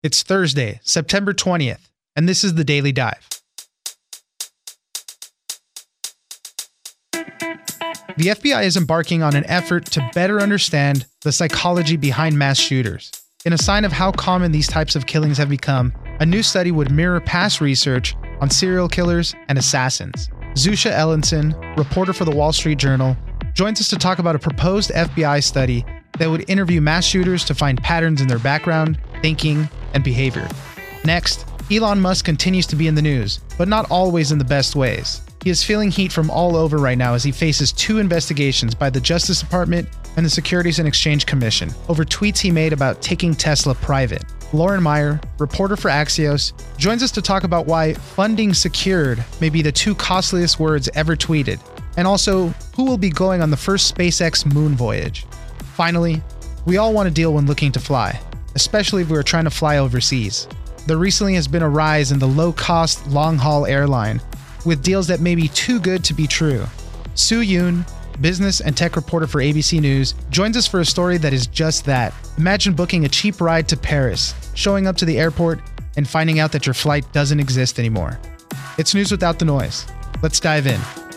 It's Thursday, September 20th, and this is the Daily Dive. The FBI is embarking on an effort to better understand the psychology behind mass shooters. In a sign of how common these types of killings have become, a new study would mirror past research on serial killers and assassins. Zusha Elinson, reporter for the Wall Street Journal, joins us to talk about a proposed FBI study that would interview mass shooters to find patterns in their background, thinking, and behavior. Next, Elon Musk continues to be in the news, but not always in the best ways. He is feeling heat from all over right now as he faces two investigations by the Justice Department and the Securities and Exchange Commission over tweets he made about taking Tesla private. Lauren Meier, reporter for Axios, joins us to talk about why funding secured may be the two costliest words ever tweeted, and also who will be going on the first SpaceX moon voyage. Finally, we all want to deal when looking to fly especially if we are trying to fly overseas. There recently has been a rise in the low cost, long haul airline, with deals that may be too good to be true. Soo Youn, business and tech reporter for ABC News, joins us for a story that is just that. Imagine booking a cheap ride to Paris, showing up to the airport, and finding out that your flight doesn't exist anymore. It's news without the noise. Let's dive in.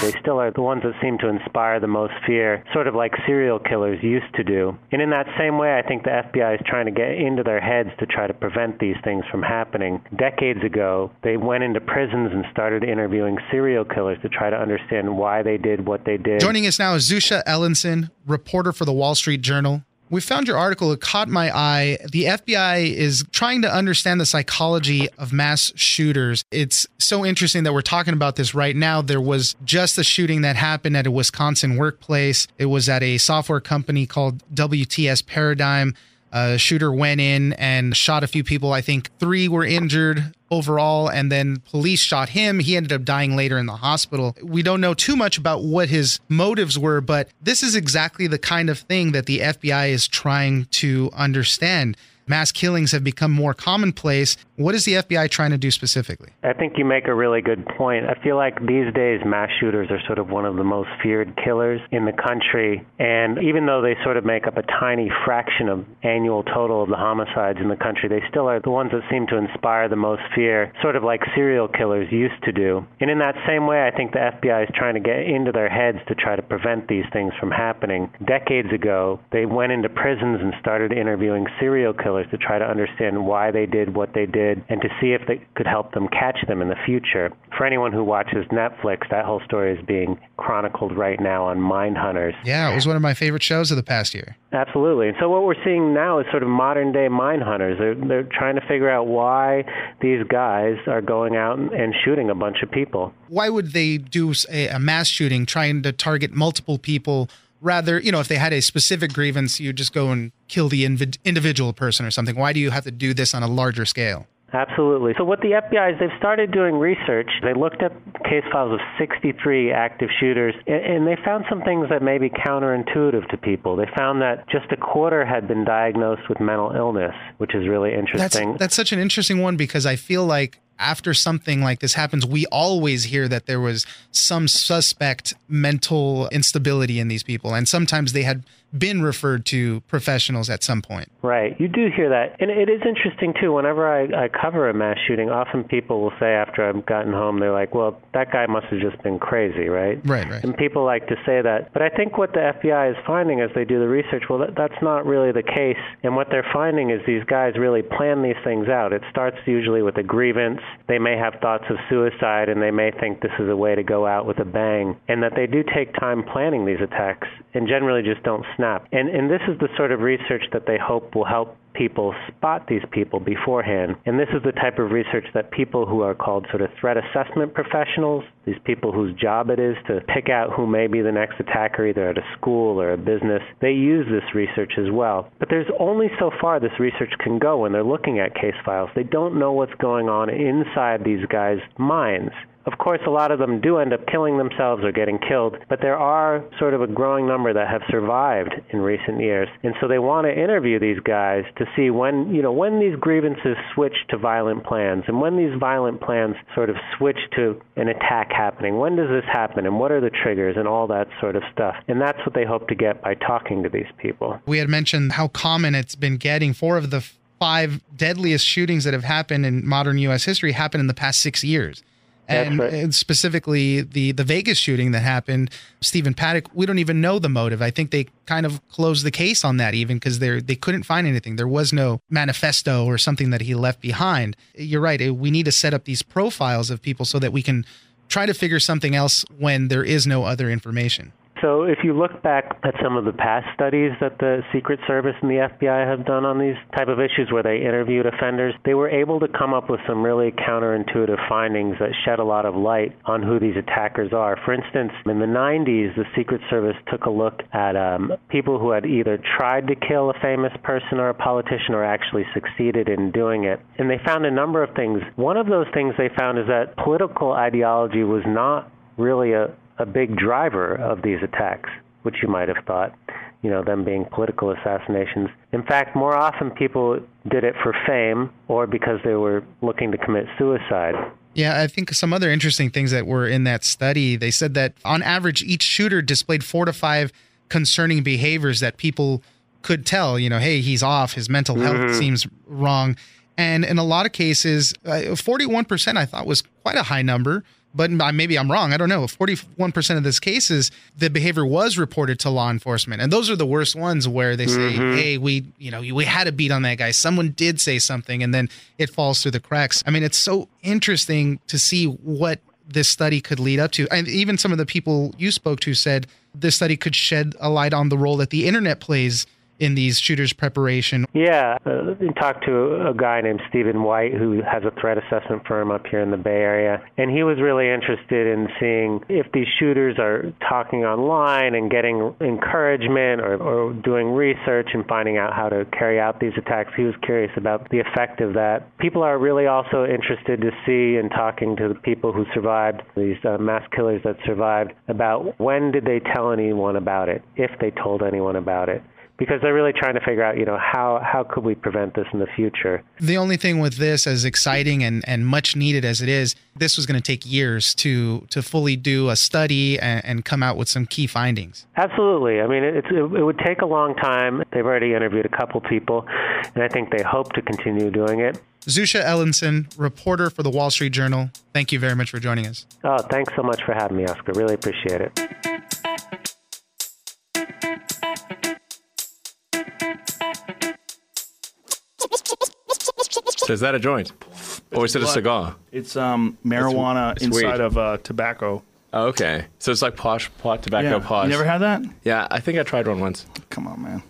They still are the ones that seem to inspire the most fear, sort of like serial killers used to do. And in that same way, I think the FBI is trying to get into their heads to try to prevent these things from happening. Decades ago, they went into prisons and started interviewing serial killers to try to understand why they did what they did. Joining us now is Zusha Elinson, reporter for the Wall Street Journal. We found your article. It caught my eye. The FBI is trying to understand the psychology of mass shooters. It's so interesting that we're talking about this right now. There was just a shooting that happened at a Wisconsin workplace. It was at a software company called WTS Paradigm. A shooter went in and shot a few people. I think three were injured overall, and then police shot him. He ended up dying later in the hospital. We don't know too much about what his motives were, but this is exactly the kind of thing that the FBI is trying to understand mass killings have become more commonplace. What is the FBI trying to do specifically? I think you make a really good point. I feel like these days mass shooters are sort of one of the most feared killers in the country. And even though they sort of make up a tiny fraction of annual total of the homicides in the country, they still are the ones that seem to inspire the most fear, sort of like serial killers used to do. And in that same way, I think the FBI is trying to get into their heads to try to prevent these things from happening. Decades ago, they went into prisons and started interviewing serial killers to try to understand why they did what they did and to see if they could help them catch them in the future. For anyone who watches Netflix, that whole story is being chronicled right now on Mindhunters. Yeah, it was one of my favorite shows of the past year. Absolutely. And so what we're seeing now is sort of modern day Mindhunters. They're they're trying to figure out why these guys are going out and shooting a bunch of people. Why would they do a, a mass shooting trying to target multiple people? Rather, you know, if they had a specific grievance, you just go and kill the inv- individual person or something. Why do you have to do this on a larger scale? Absolutely. So what the FBI is, they've started doing research. They looked at case files of 63 active shooters, and they found some things that may be counterintuitive to people. They found that just a quarter had been diagnosed with mental illness, which is really interesting. That's, that's such an interesting one because I feel like after something like this happens, we always hear that there was some suspect mental instability in these people. And sometimes they had been referred to professionals at some point. Right. You do hear that. And it is interesting, too. Whenever I, I cover a mass shooting, often people will say after I've gotten home, they're like, well, that guy must have just been crazy, right? Right, right. And people like to say that. But I think what the FBI is finding as they do the research, well, that, that's not really the case. And what they're finding is these guys really plan these things out. It starts usually with a grievance. They may have thoughts of suicide, and they may think this is a way to go out with a bang. And that they do take time planning these attacks and generally just don't snap. And, and this is the sort of research that they hope will help people spot these people beforehand. And this is the type of research that people who are called sort of threat assessment professionals, these people whose job it is to pick out who may be the next attacker either at a school or a business, they use this research as well. But there's only so far this research can go when they're looking at case files. They don't know what's going on inside these guys' minds. Of course, a lot of them do end up killing themselves or getting killed, but there are sort of a growing number that have survived in recent years. And so they want to interview these guys to see when, you know, when these grievances switch to violent plans and when these violent plans sort of switch to an attack happening. When does this happen and what are the triggers and all that sort of stuff. And that's what they hope to get by talking to these people. We had mentioned how common it's been getting four of the five deadliest shootings that have happened in modern U.S. history happened in the past six years. And, right. specifically the the Vegas shooting that happened, Stephen Paddock, we don't even know the motive. I think they kind of closed the case on that even because they they couldn't find anything. There was no manifesto or something that he left behind. You're right. We need to set up these profiles of people so that we can try to figure something else when there is no other information. So, if you look back at some of the past studies that the Secret Service and the FBI have done on these type of issues where they interviewed offenders, they were able to come up with some really counterintuitive findings that shed a lot of light on who these attackers are. For instance, in the 90s, the Secret Service took a look at um, people who had either tried to kill a famous person or a politician or actually succeeded in doing it. And they found a number of things. One of those things they found is that political ideology was not really a, a big driver of these attacks, which you might have thought, you know, them being political assassinations. In fact, more often people did it for fame or because they were looking to commit suicide. Yeah, I think some other interesting things that were in that study, they said that on average, each shooter displayed four to five concerning behaviors that people could tell, you know, hey, he's off, his mental health mm-hmm. seems wrong. And in a lot of cases, uh, 41% I thought was quite a high number but maybe I'm wrong. I don't know. 41% of these cases, the behavior was reported to law enforcement. And those are the worst ones where they say, mm-hmm. hey, we, you know, we had a beat on that guy. Someone did say something and then it falls through the cracks. I mean, it's so interesting to see what this study could lead up to. And even some of the people you spoke to said this study could shed a light on the role that the internet plays in these shooters' preparation? Yeah, uh, talked to a guy named Stephen White who has a threat assessment firm up here in the Bay Area, and he was really interested in seeing if these shooters are talking online and getting encouragement or, or doing research and finding out how to carry out these attacks. He was curious about the effect of that. People are really also interested to see and talking to the people who survived, these uh, mass killers that survived, about when did they tell anyone about it, if they told anyone about it because they're really trying to figure out, you know, how how could we prevent this in the future. The only thing with this, as exciting and and much needed as it is, this was going to take years to to fully do a study and, and come out with some key findings. Absolutely. I mean, it, it, it would take a long time. They've already interviewed a couple people, and I think they hope to continue doing it. Zusha Elinson, reporter for the Wall Street Journal. Thank you very much for joining us. Oh, thanks so much for having me, Oscar. Really appreciate it. So is that a joint, or is it a cigar? It's um marijuana it's, it's inside of uh, tobacco. Oh, okay, so it's like posh pot tobacco yeah. posh. You never had that? Yeah, I think I tried one once. Come on, man.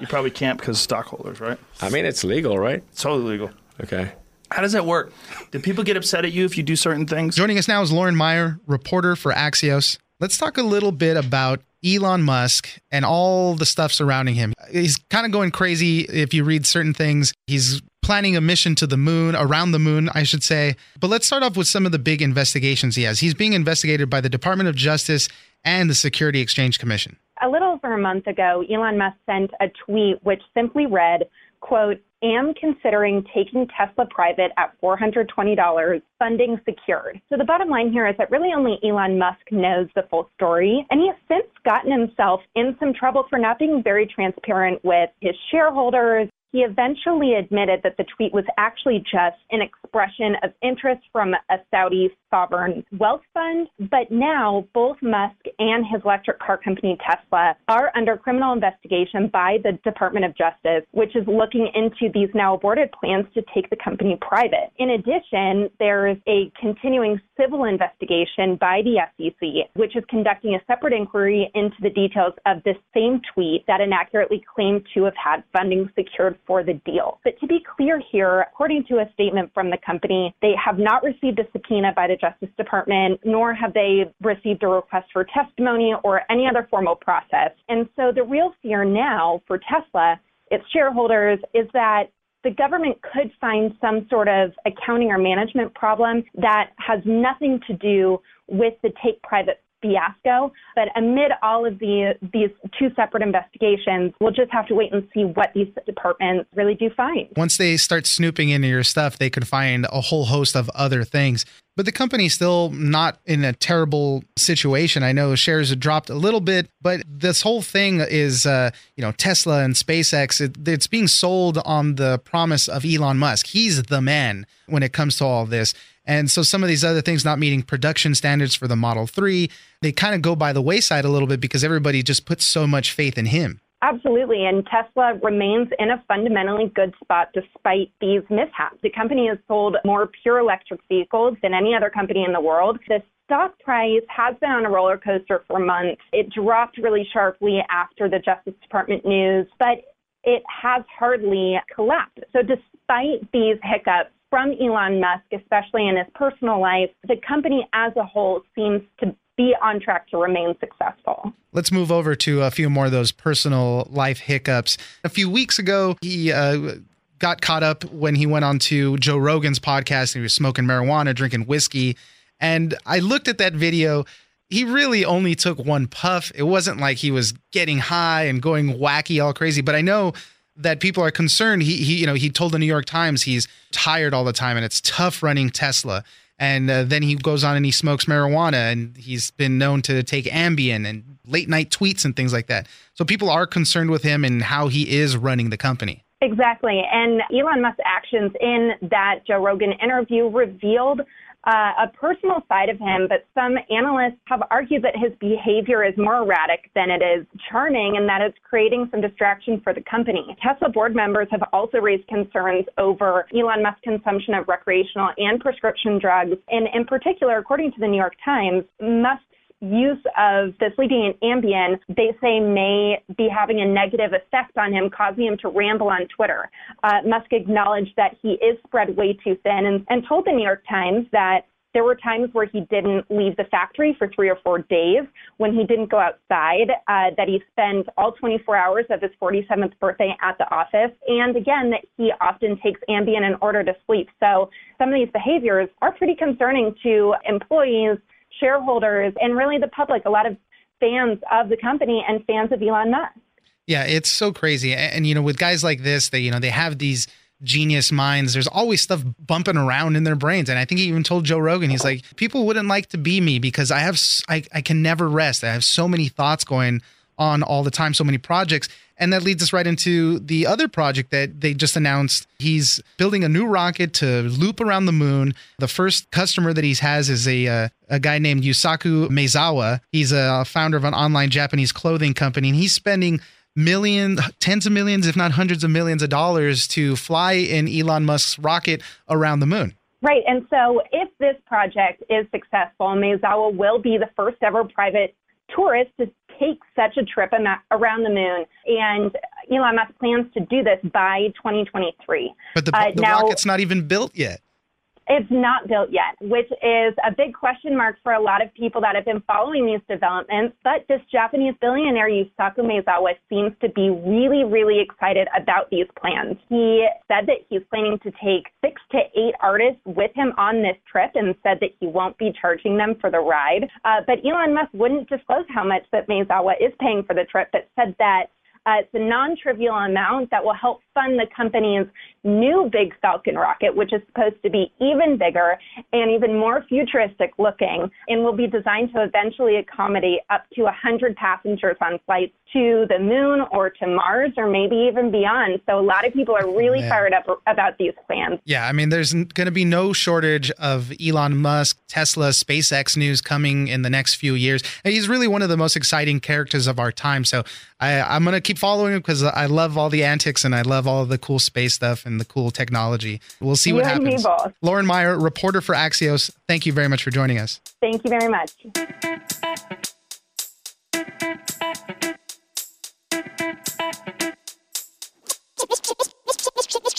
you probably can't because stockholders, right? I mean, it's legal, right? It's totally legal. Okay. How does that work? Do people get upset at you if you do certain things? Joining us now is Lauren Meier, reporter for Axios. Let's talk a little bit about Elon Musk and all the stuff surrounding him. He's kind of going crazy if you read certain things. He's planning a mission to the moon, around the moon, I should say. But let's start off with some of the big investigations he has. He's being investigated by the Department of Justice and the Security Exchange Commission. A little over a month ago, Elon Musk sent a tweet which simply read, quote, am considering taking Tesla private at $420, funding secured. So the bottom line here is that really only Elon Musk knows the full story, and he has since gotten himself in some trouble for not being very transparent with his shareholders he eventually admitted that the tweet was actually just an expression of interest from a Saudi sovereign wealth fund. But now both Musk and his electric car company Tesla are under criminal investigation by the Department of Justice, which is looking into these now aborted plans to take the company private. In addition, there is a continuing civil investigation by the SEC, which is conducting a separate inquiry into the details of this same tweet that inaccurately claimed to have had funding secured for the deal. But to be clear here, according to a statement from the company, they have not received a subpoena by the Justice Department, nor have they received a request for testimony or any other formal process. And so the real fear now for Tesla, its shareholders, is that the government could find some sort of accounting or management problem that has nothing to do with the take private fiasco. But amid all of the, these two separate investigations, we'll just have to wait and see what these departments really do find. Once they start snooping into your stuff, they could find a whole host of other things. But the company's still not in a terrible situation. I know shares have dropped a little bit, but this whole thing is, uh, you know, Tesla and SpaceX. It, it's being sold on the promise of Elon Musk. He's the man when it comes to all this. And so some of these other things not meeting production standards for the Model 3, they kind of go by the wayside a little bit because everybody just puts so much faith in him. Absolutely. And Tesla remains in a fundamentally good spot despite these mishaps. The company has sold more pure electric vehicles than any other company in the world. The stock price has been on a roller coaster for months. It dropped really sharply after the Justice Department news, but it has hardly collapsed. So despite these hiccups, from Elon Musk, especially in his personal life, the company as a whole seems to be on track to remain successful. Let's move over to a few more of those personal life hiccups. A few weeks ago, he uh, got caught up when he went on to Joe Rogan's podcast and he was smoking marijuana, drinking whiskey. And I looked at that video. He really only took one puff. It wasn't like he was getting high and going wacky all crazy, but I know that people are concerned. He, he, you know, he told the New York Times he's tired all the time and it's tough running Tesla. And uh, then he goes on and he smokes marijuana and he's been known to take Ambien and late night tweets and things like that. So people are concerned with him and how he is running the company. Exactly. And Elon Musk's actions in that Joe Rogan interview revealed uh, a personal side of him, but some analysts have argued that his behavior is more erratic than it is charming and that it's creating some distraction for the company. Tesla board members have also raised concerns over Elon Musk's consumption of recreational and prescription drugs. And in particular, according to the New York Times, Musk use of the sleeping Ambien, they say may be having a negative effect on him, causing him to ramble on Twitter. Uh, Musk acknowledged that he is spread way too thin and, and told the New York Times that there were times where he didn't leave the factory for three or four days, when he didn't go outside, uh, that he spent all 24 hours of his 47th birthday at the office, and again, that he often takes Ambien in order to sleep. So some of these behaviors are pretty concerning to employees shareholders and really the public, a lot of fans of the company and fans of Elon Musk. Yeah, it's so crazy. And, you know, with guys like this, they, you know, they have these genius minds. There's always stuff bumping around in their brains. And I think he even told Joe Rogan, he's like, people wouldn't like to be me because I have, I, I can never rest. I have so many thoughts going on all the time, so many projects. And that leads us right into the other project that they just announced. He's building a new rocket to loop around the moon. The first customer that he has is a uh, a guy named Yusaku Maezawa. He's a founder of an online Japanese clothing company, and he's spending millions, tens of millions, if not hundreds of millions of dollars to fly in Elon Musk's rocket around the moon. Right. And so if this project is successful, Maezawa will be the first ever private tourist to take such a trip around the moon. And Elon Musk plans to do this by 2023. But the, uh, the now, rocket's not even built yet. It's not built yet, which is a big question mark for a lot of people that have been following these developments. But this Japanese billionaire Yusaku Maezawa seems to be really, really excited about these plans. He said that he's planning to take six to eight artists with him on this trip and said that he won't be charging them for the ride. Uh, but Elon Musk wouldn't disclose how much that Maezawa is paying for the trip, but said that uh, it's a non-trivial amount that will help fund the company's new Big Falcon rocket, which is supposed to be even bigger and even more futuristic looking and will be designed to eventually accommodate up to 100 passengers on flights to the moon or to Mars or maybe even beyond. So a lot of people are really oh, fired up about these plans. Yeah, I mean, there's going to be no shortage of Elon Musk, Tesla, SpaceX news coming in the next few years. And he's really one of the most exciting characters of our time. So I, I'm going to keep following him because I love all the antics and I love all the cool space stuff and the cool technology. We'll see what happens. Lauren Meier, reporter for Axios, thank you very much for joining us. Thank you very much.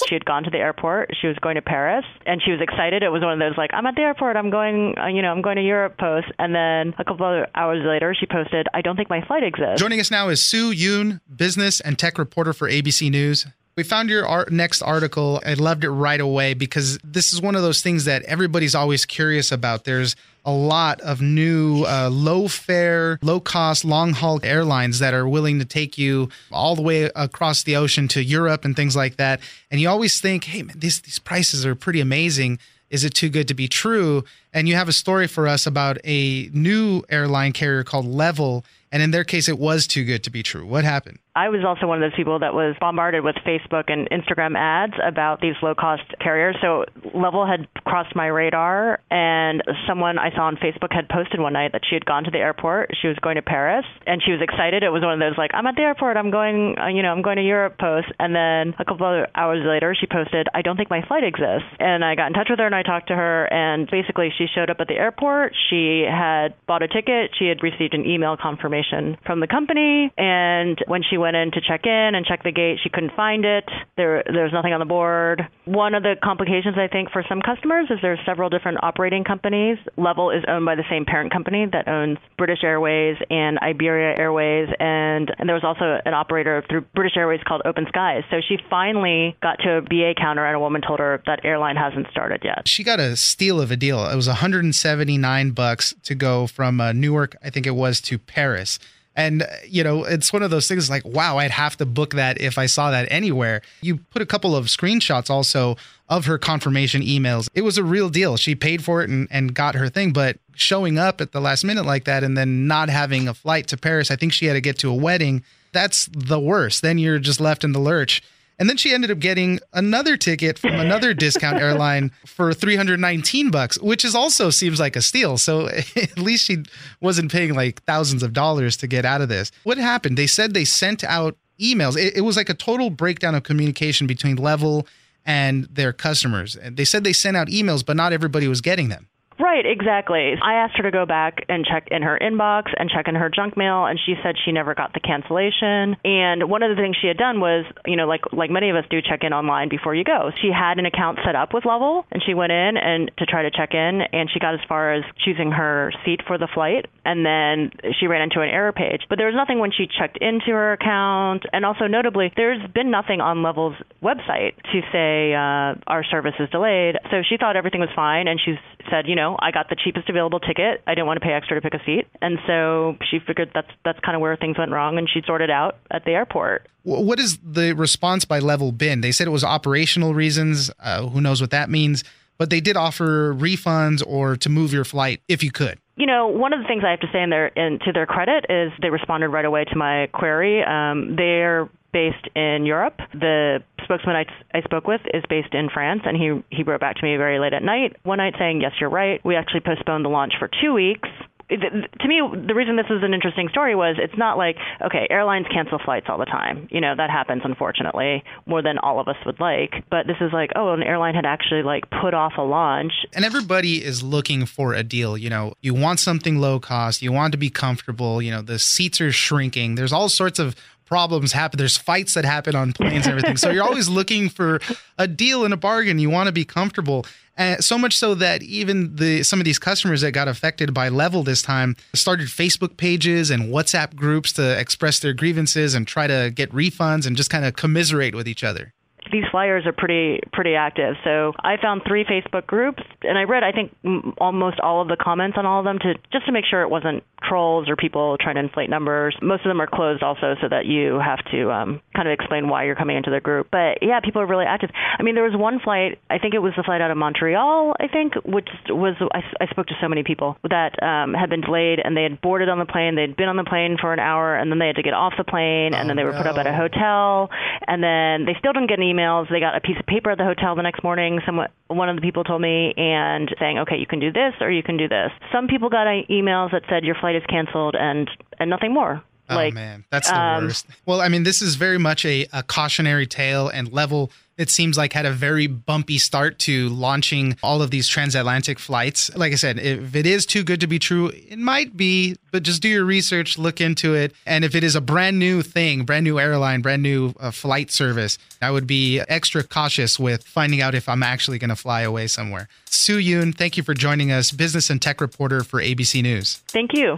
She had gone to the airport. She was going to Paris, and she was excited. It was one of those like, "I'm at the airport. I'm going. Uh, you know, I'm going to Europe." Post, and then a couple of hours later, she posted, "I don't think my flight exists." Joining us now is Soo Youn, business and tech reporter for ABC News. We found your art, next article. I loved it right away because this is one of those things that everybody's always curious about. There's a lot of new uh, low fare, low cost, long haul airlines that are willing to take you all the way across the ocean to Europe and things like that. And you always think, hey, man, these, these prices are pretty amazing. Is it too good to be true? And you have a story for us about a new airline carrier called Level. And in their case, it was too good to be true. What happened? I was also one of those people that was bombarded with Facebook and Instagram ads about these low cost carriers. So Level had crossed my radar, and someone I saw on Facebook had posted one night that she had gone to the airport. She was going to Paris, and she was excited. It was one of those like, I'm at the airport. I'm going, uh, you know, I'm going to Europe post. And then a couple of hours later, she posted, I don't think my flight exists. And I got in touch with her and I talked to her, and basically she showed up at the airport. She had bought a ticket. She had received an email confirmation from the company, and when she went in to check in and check the gate. She couldn't find it. There, there was nothing on the board. One of the complications I think for some customers is there's several different operating companies. Level is owned by the same parent company that owns British Airways and Iberia Airways, and, and there was also an operator through British Airways called Open Skies. So she finally got to a BA counter, and a woman told her that airline hasn't started yet. She got a steal of a deal. It was 179 bucks to go from uh, Newark, I think it was, to Paris. And, you know, it's one of those things like, wow, I'd have to book that if I saw that anywhere. You put a couple of screenshots also of her confirmation emails. It was a real deal. She paid for it and, and got her thing, but showing up at the last minute like that and then not having a flight to Paris, I think she had to get to a wedding. That's the worst. Then you're just left in the lurch. And then she ended up getting another ticket from another discount airline for 319 bucks, which is also seems like a steal. So at least she wasn't paying like thousands of dollars to get out of this. What happened? They said they sent out emails. It, it was like a total breakdown of communication between Level and their customers. They said they sent out emails, but not everybody was getting them. Right, exactly. I asked her to go back and check in her inbox and check in her junk mail, and she said she never got the cancellation. And one of the things she had done was, you know, like like many of us do, check in online before you go. She had an account set up with Level, and she went in and to try to check in, and she got as far as choosing her seat for the flight, and then she ran into an error page. But there was nothing when she checked into her account, and also notably, there's been nothing on Level's website to say uh, our service is delayed. So she thought everything was fine, and she said, you know know, I got the cheapest available ticket. I didn't want to pay extra to pick a seat, and so she figured that's that's kind of where things went wrong, and she sorted out at the airport. What is the response by level been? They said it was operational reasons. Uh, who knows what that means? But they did offer refunds or to move your flight if you could you know, one of the things I have to say in their in, to their credit is they responded right away to my query. Um, they're based in Europe. The spokesman I, I spoke with is based in France, and he he wrote back to me very late at night one night saying, "Yes, you're right. We actually postponed the launch for two weeks." to me, the reason this is an interesting story was it's not like, okay, airlines cancel flights all the time. You know, that happens, unfortunately, more than all of us would like. But this is like, oh, an airline had actually like put off a launch. And everybody is looking for a deal. You know, you want something low cost, you want to be comfortable. You know, the seats are shrinking. There's all sorts of problems happen. There's fights that happen on planes and everything. so you're always looking for a deal and a bargain. You want to be comfortable. And so much so that even the some of these customers that got affected by level this time started Facebook pages and WhatsApp groups to express their grievances and try to get refunds and just kind of commiserate with each other these flyers are pretty pretty active. So I found three Facebook groups, and I read I think m- almost all of the comments on all of them to just to make sure it wasn't trolls or people trying to inflate numbers. Most of them are closed also, so that you have to um, kind of explain why you're coming into the group. But yeah, people are really active. I mean, there was one flight. I think it was the flight out of Montreal. I think which was I, I spoke to so many people that um, had been delayed, and they had boarded on the plane. They'd been on the plane for an hour, and then they had to get off the plane, and oh, then they were no. put up at a hotel, and then they still didn't get an email emails. They got a piece of paper at the hotel the next morning. Someone, one of the people told me, and saying, okay, you can do this or you can do this. Some people got emails that said your flight is canceled and and nothing more. Oh like, man, that's the um, worst. Well, I mean, this is very much a, a cautionary tale and level it seems like had a very bumpy start to launching all of these transatlantic flights. Like I said, if it is too good to be true, it might be, but just do your research, look into it. And if it is a brand new thing, brand new airline, brand new uh, flight service, I would be extra cautious with finding out if I'm actually going to fly away somewhere. Soo Youn, thank you for joining us, business and tech reporter for ABC News. Thank you.